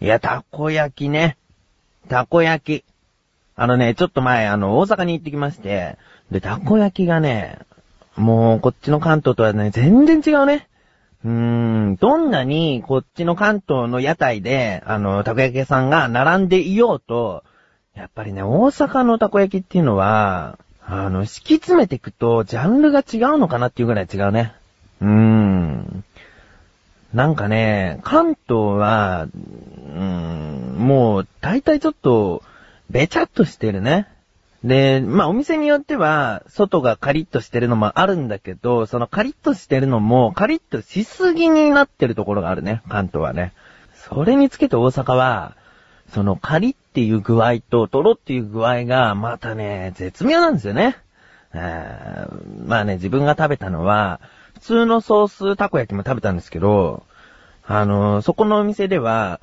いや、たこ焼きね。たこ焼き。あのね、ちょっと前、あの、大阪に行ってきまして、で、たこ焼きがね、もう、こっちの関東とはね、全然違うね。うーん、どんなに、こっちの関東の屋台で、あの、たこ焼き屋さんが並んでいようと、やっぱりね、大阪のたこ焼きっていうのは、あの、敷き詰めていくと、ジャンルが違うのかなっていうぐらい違うね。うーん。なんかね、関東は、うん、もう、大体ちょっと、べちゃっとしてるね。で、まあお店によっては、外がカリッとしてるのもあるんだけど、そのカリッとしてるのも、カリッとしすぎになってるところがあるね、関東はね。それにつけて大阪は、そのカリっていう具合とトロっていう具合が、またね、絶妙なんですよね。まあね、自分が食べたのは、普通のソースたこ焼きも食べたんですけど、あの、そこのお店では、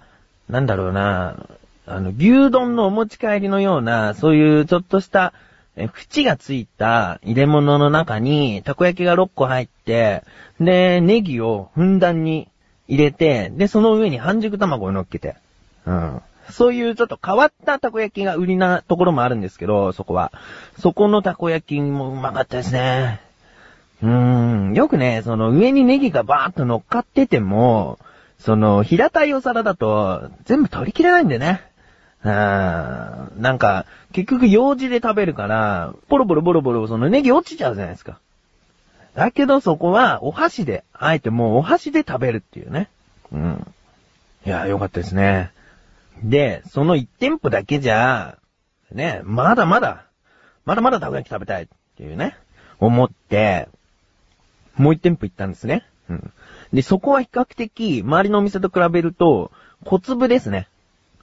なんだろうな、あの、牛丼のお持ち帰りのような、そういうちょっとした、え、縁がついた入れ物の中に、たこ焼きが6個入って、で、ネギをふんだんに入れて、で、その上に半熟卵を乗っけて。うん。そういうちょっと変わったたこ焼きが売りなところもあるんですけど、そこは。そこのたこ焼きもうまかったですね。うーん。よくね、その上にネギがバーッと乗っかってても、その平たいお皿だと全部取り切れないんだよね。うーん。なんか、結局用事で食べるから、ボロボロボロボロそのネギ落ちちゃうじゃないですか。だけどそこはお箸で、あえてもうお箸で食べるっていうね。うん。いや、よかったですね。で、その1店舗だけじゃ、ね、まだまだ、まだまだたこ焼き食べたいっていうね、思って、もう1店舗行ったんですね。うん。で、そこは比較的、周りのお店と比べると、小粒ですね。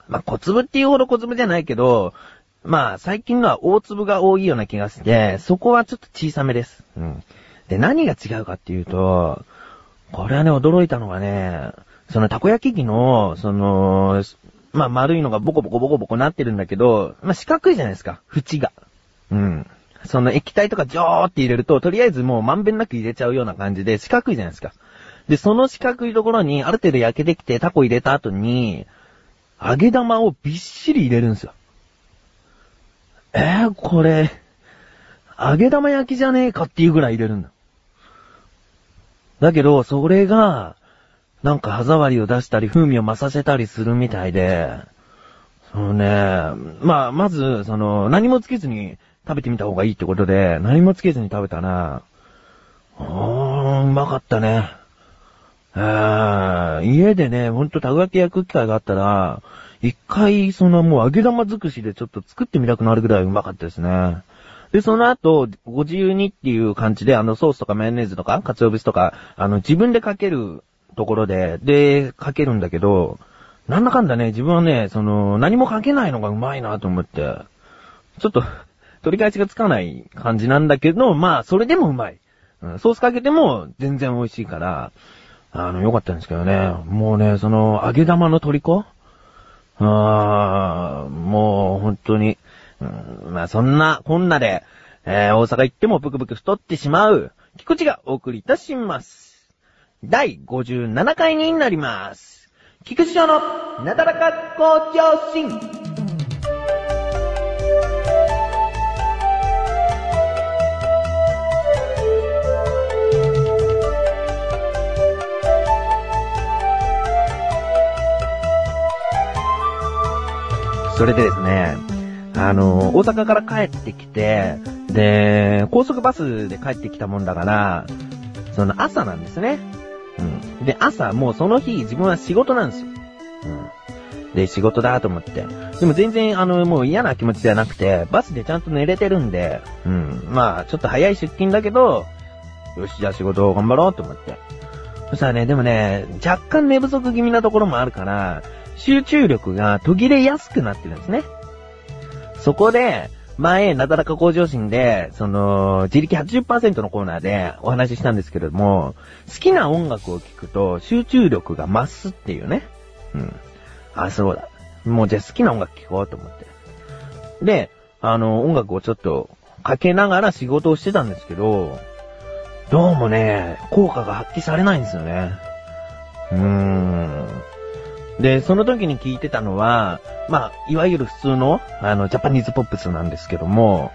まあ、小粒っていうほど小粒じゃないけど、まあ、最近のは大粒が多いような気がして、そこはちょっと小さめです。うん。で、何が違うかっていうと、これはね、驚いたのがね、そのたこ焼き器の、その、まあ、丸いのがボコボコボコボコなってるんだけど、まあ、四角いじゃないですか、縁が。うん。その液体とかジョーって入れると、とりあえずもうまんべんなく入れちゃうような感じで四角いじゃないですか。で、その四角いところにある程度焼けてきてタコ入れた後に、揚げ玉をびっしり入れるんですよ。えー、これ、揚げ玉焼きじゃねえかっていうぐらい入れるんだ。だけど、それが、なんか歯触りを出したり、風味を増させたりするみたいで、そのね、まあ、まず、その、何もつけずに食べてみた方がいいってことで、何もつけずに食べたら、うーん、うまかったね。えー、家でね、ほんとたこ焼き焼く機会があったら、一回、そのもう揚げ玉尽くしでちょっと作ってみたくなるぐらいうまかったですね。で、その後、ご自由にっていう感じで、あの、ソースとかマヨネーズとか、鰹節とか、あの、自分でかけるところで、で、かけるんだけど、なんだかんだね、自分はね、その、何もかけないのがうまいなと思って、ちょっと、取り返しがつかない感じなんだけど、まあ、それでもうまい。ソースかけても全然美味しいから、あの、よかったんですけどね。もうね、その、揚げ玉の虜？あーもう本当に、うんまあそんな、こんなで、えー大阪行ってもブクブク太ってしまう、菊池がお送りいたします。第57回になります。菊池城のなだらか向上心。それでですね、あの、大阪から帰ってきて、で、高速バスで帰ってきたもんだから、その朝なんですね。うん。で、朝、もうその日自分は仕事なんですよ。うん。で、仕事だと思って。でも全然、あの、もう嫌な気持ちじゃなくて、バスでちゃんと寝れてるんで、うん。まあ、ちょっと早い出勤だけど、よし、じゃあ仕事を頑張ろうと思って。そしたらね、でもね、若干寝不足気味なところもあるから、集中力が途切れやすくなってるんですね。そこで、前、なだらか向上心で、その、自力80%のコーナーでお話ししたんですけれども、好きな音楽を聴くと集中力が増すっていうね。うん。あ、そうだ。もうじゃあ好きな音楽聴こうと思って。で、あの、音楽をちょっとかけながら仕事をしてたんですけど、どうもね、効果が発揮されないんですよね。うーん。で、その時に聞いてたのは、まあ、いわゆる普通の、あの、ジャパニーズポップスなんですけども、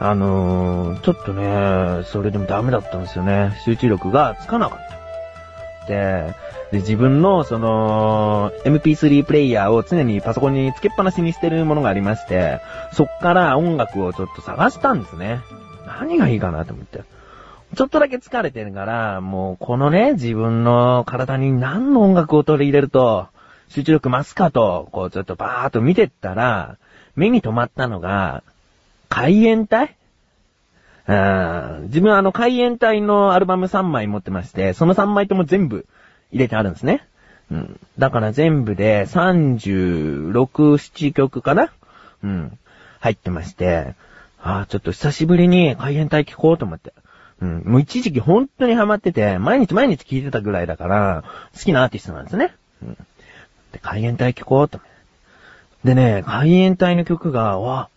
あのー、ちょっとね、それでもダメだったんですよね。集中力がつかなかった。で、で自分の、その、MP3 プレイヤーを常にパソコンにつけっぱなしにしてるものがありまして、そっから音楽をちょっと探したんですね。何がいいかなと思って。ちょっとだけ疲れてるから、もうこのね、自分の体に何の音楽を取り入れると、集中力増すかと、こうちょっとバーっと見てったら、目に留まったのが、海援隊？自分はあの海援隊のアルバム3枚持ってまして、その3枚とも全部入れてあるんですね。うん。だから全部で36、7曲かな？うん。入ってまして、ああ、ちょっと久しぶりに海援隊聴こうと思って。うん。もう一時期本当にハマってて、毎日毎日聴いてたぐらいだから、好きなアーティストなんですね。うん。で、海援隊聴こうと。でね、海援隊の曲が、わ、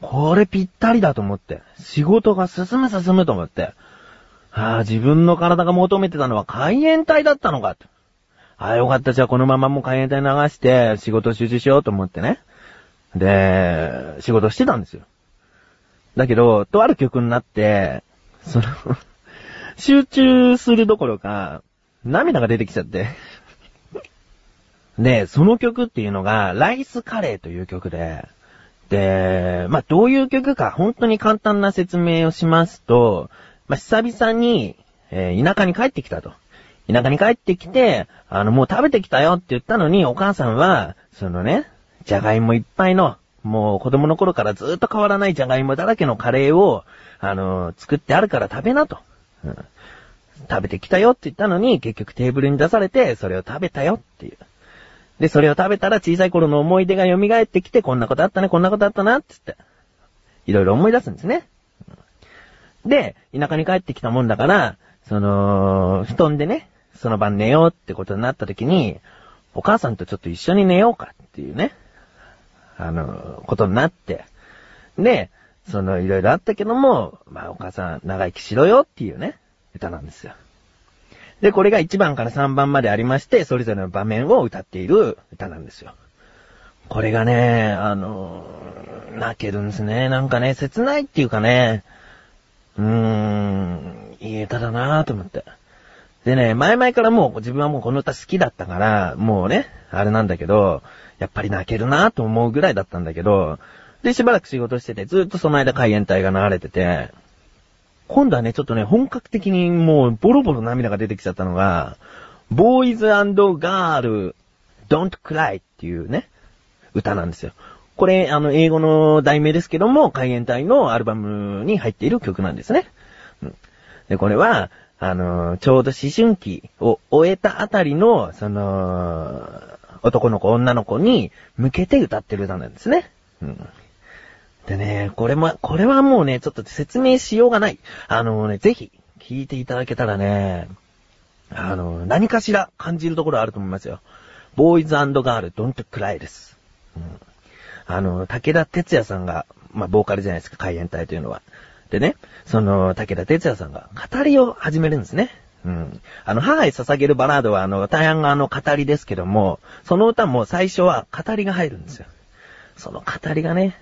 これぴったりだと思って。仕事が進む進むと思って。ああ、自分の体が求めてたのは海援隊だったのかと。ああ、よかった。じゃあこのままもう海援隊流して仕事集中しようと思ってね。で、仕事してたんですよ。だけど、とある曲になって、その、集中するどころか、涙が出てきちゃって。で、その曲っていうのが、ライスカレーという曲で、で、まあ、どういう曲か、本当に簡単な説明をしますと、まあ、久々に、えー田舎に帰ってきたと。田舎に帰ってきて、あの、もう食べてきたよって言ったのに、お母さんは、そのね、じゃがいもいっぱいの、もう子供の頃からずっと変わらないじゃがいもだらけのカレーを、あの作ってあるから食べなと。うん食べてきたよって言ったのに、結局テーブルに出されて、それを食べたよっていう。で、それを食べたら小さい頃の思い出が蘇ってきて、こんなことあったね、こんなことあったな、つって。いろいろ思い出すんですね。で、田舎に帰ってきたもんだから、その、布団でね、その晩寝ようってことになった時に、お母さんとちょっと一緒に寝ようかっていうね、あの、ことになって。で、その、いろいろあったけども、まあお母さん長生きしろよっていうね、歌なんですよ。で、これが1番から3番までありまして、それぞれの場面を歌っている歌なんですよ。これがね、あの、泣けるんですね。なんかね、切ないっていうかね、うーん、いい歌だなぁと思って。でね、前々からもう自分はもうこの歌好きだったから、もうね、あれなんだけど、やっぱり泣けるなぁと思うぐらいだったんだけど、で、しばらく仕事してて、ずっとその間海援隊が流れてて、今度はね、ちょっとね、本格的にもうボロボロ涙が出てきちゃったのが、Boys and Girl Don't Cry っていうね、歌なんですよ。これ、あの、英語の題名ですけども、海援隊のアルバムに入っている曲なんですね。うん、で、これは、あの、ちょうど思春期を終えたあたりの、その、男の子、女の子に向けて歌ってる歌なんですね。うんでね、これも、これはもうね、ちょっと説明しようがない。あのね、ぜひ、聞いていただけたらね、あの、何かしら感じるところあると思いますよ。ボーイズガール、ドントクライです。うん、あの、武田哲也さんが、まあ、ボーカルじゃないですか、海援隊というのは。でね、その、武田哲也さんが語りを始めるんですね。うん。あの、母へ捧げるバラードは、あの、大半があの、語りですけども、その歌も最初は語りが入るんですよ。その語りがね、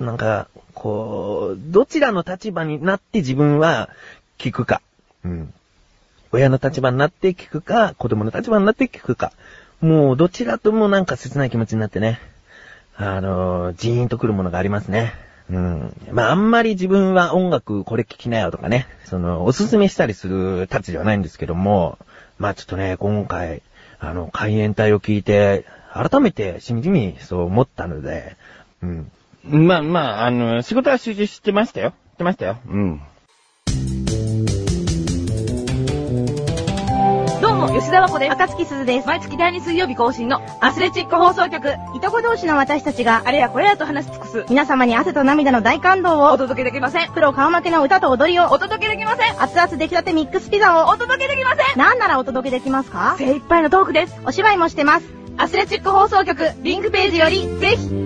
なんか、こう、どちらの立場になって自分は聞くか。うん。親の立場になって聞くか、子供の立場になって聞くか。もう、どちらともなんか切ない気持ちになってね。あの、ジーンとくるものがありますね。うん。まあ、あんまり自分は音楽これ聞きなよとかね、その、おすすめしたりするたちではないんですけども、まあちょっとね、今回、あの、海援隊を聞いて、改めてしみじみそう思ったので、うん。まあまあ、あの、仕事は集中してましたよ。してましたよ。うん。どうも、吉田和子です。赤月鈴です。毎月第2水曜日更新のアスレチック放送局。いとこ同士の私たちが、あれやこれやと話し尽くす。皆様に汗と涙の大感動を、お届けできません。プロ顔負けの歌と踊りを、お届けできません。熱々出来たてミックスピザを、お届けできません。なんならお届けできますか？精一杯のトークです。お芝居もしてます。アスレチック放送局、リンクページより、ぜひ。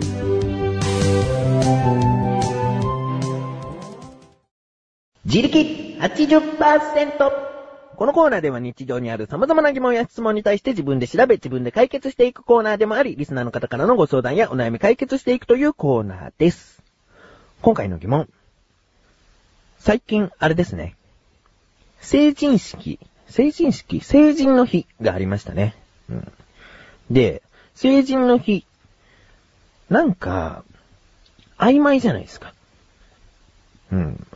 自力80%。このコーナーでは日常にある様々な疑問や質問に対して自分で調べ自分で解決していくコーナーでもあり、リスナーの方からのご相談やお悩み解決していくというコーナーです。今回の疑問。最近、あれですね。成人式、成人式、成人の日がありましたね。うん。で、成人の日、なんか、曖昧じゃないですか。うん。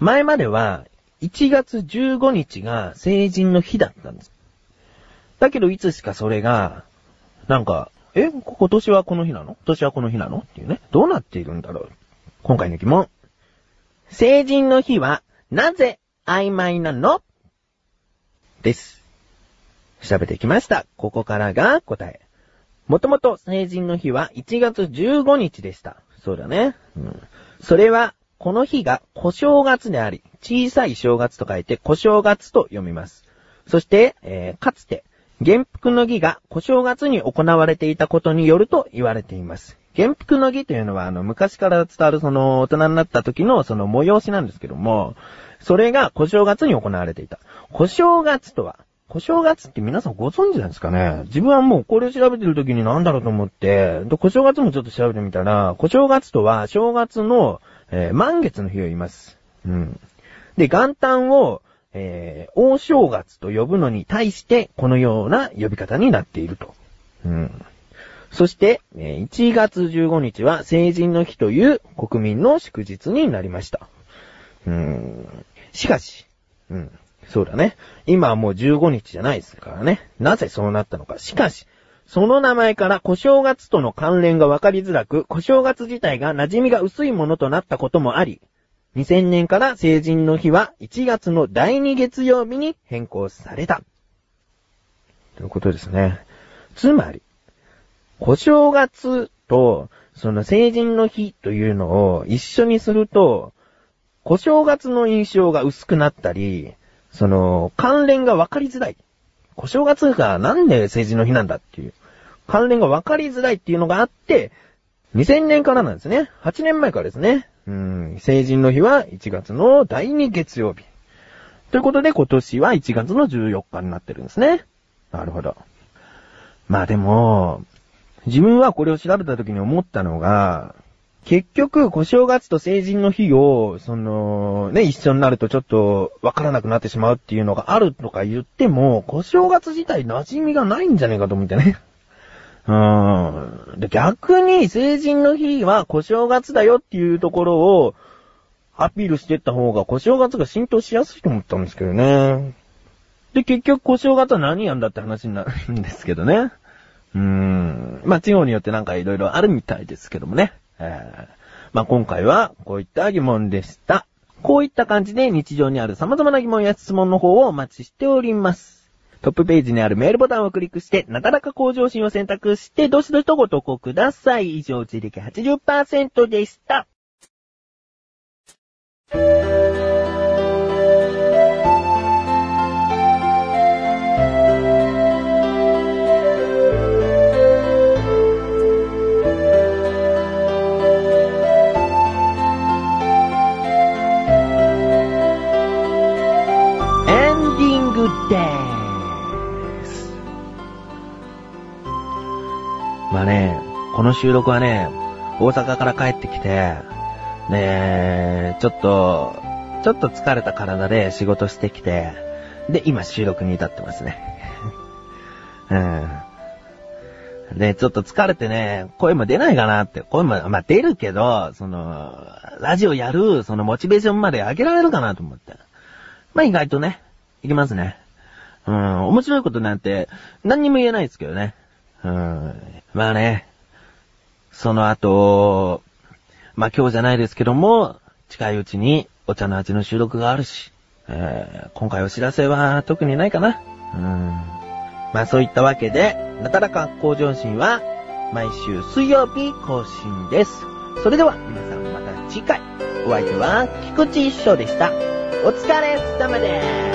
前までは、1月15日が成人の日だったんです。だけど、いつしかそれが、なんか、え、今年はこの日なの？今年はこの日なの？っていうね。どうなっているんだろう？今回の疑問。成人の日は、なぜ曖昧なの？です。調べてきました。ここからが答え。もともと成人の日は1月15日でした。そうだね。うん。それは、この日が小正月であり、小さい正月と書いて小正月と読みます。そして、えーかつて、元服の儀が小正月に行われていたことによると言われています。元服の儀というのは、あの、昔から伝わるその、大人になった時のその催しなんですけども、それが小正月に行われていた。小正月とは、小正月って皆さんご存知なんですかね？自分はもうこれを調べてる時に何だろうと思って、で小正月もちょっと調べてみたら、小正月とは正月の、えー満月の日を言います。うん。で、元旦を、えー大正月と呼ぶのに対して、このような呼び方になっていると。うん。そして、1月15日は成人の日という国民の祝日になりました。うん。しかし、うん。そうだね。今はもう15日じゃないですからね。なぜそうなったのか。しかし、その名前から小正月との関連が分かりづらく、小正月自体が馴染みが薄いものとなったこともあり、2000年から成人の日は1月の第2月曜日に変更された。ということですね。つまり、小正月と、その成人の日というのを一緒にすると、小正月の印象が薄くなったり、その、関連が分かりづらい。小正月がなんで成人の日なんだっていう、関連が分かりづらいっていうのがあって、2000年からなんですね。8年前からですね。うん、成人の日は1月の第2月曜日。ということで今年は1月の14日になってるんですね。なるほど。まあでも、自分はこれを調べた時に思ったのが、結局、小正月と成人の日を、その、ね、一緒になるとちょっとわからなくなってしまうっていうのがあるとか言っても、小正月自体馴染みがないんじゃねえかと思ってね。うーん。で、逆に成人の日は小正月だよっていうところをアピールしていった方が小正月が浸透しやすいと思ったんですけどね。で、結局小正月は何やんだって話になるんですけどね。うーん。まあ、地方によってなんか色々あるみたいですけどもね。えーまあ、今回はこういった疑問でした。こういった感じで日常にある様々な疑問や質問の方をお待ちしております。トップページにあるメールボタンをクリックして、なかなか向上心を選択して、どしどしとご投稿ください。以上、自力80%でした。収録はね、大阪から帰ってきて、ねちょっと、ちょっと疲れた体で仕事してきて、で、今収録に至ってますね。うん。で、ちょっと疲れてね、声も出ないかなって、声も、まあ、出るけど、その、ラジオやる、そのモチベーションまで上げられるかなと思って。まあ、意外とね、いきますね。うん、面白いことなんて、何にも言えないですけどね。うん、まあね、その後、まあ今日じゃないですけども、近いうちにお茶の味の収録があるし、えー今回お知らせは特にないかな。うん。まあそういったわけで、なだらか向上心は、毎週水曜日更新です。それでは皆さんまた次回、お相手は菊池一生でした。お疲れ様です。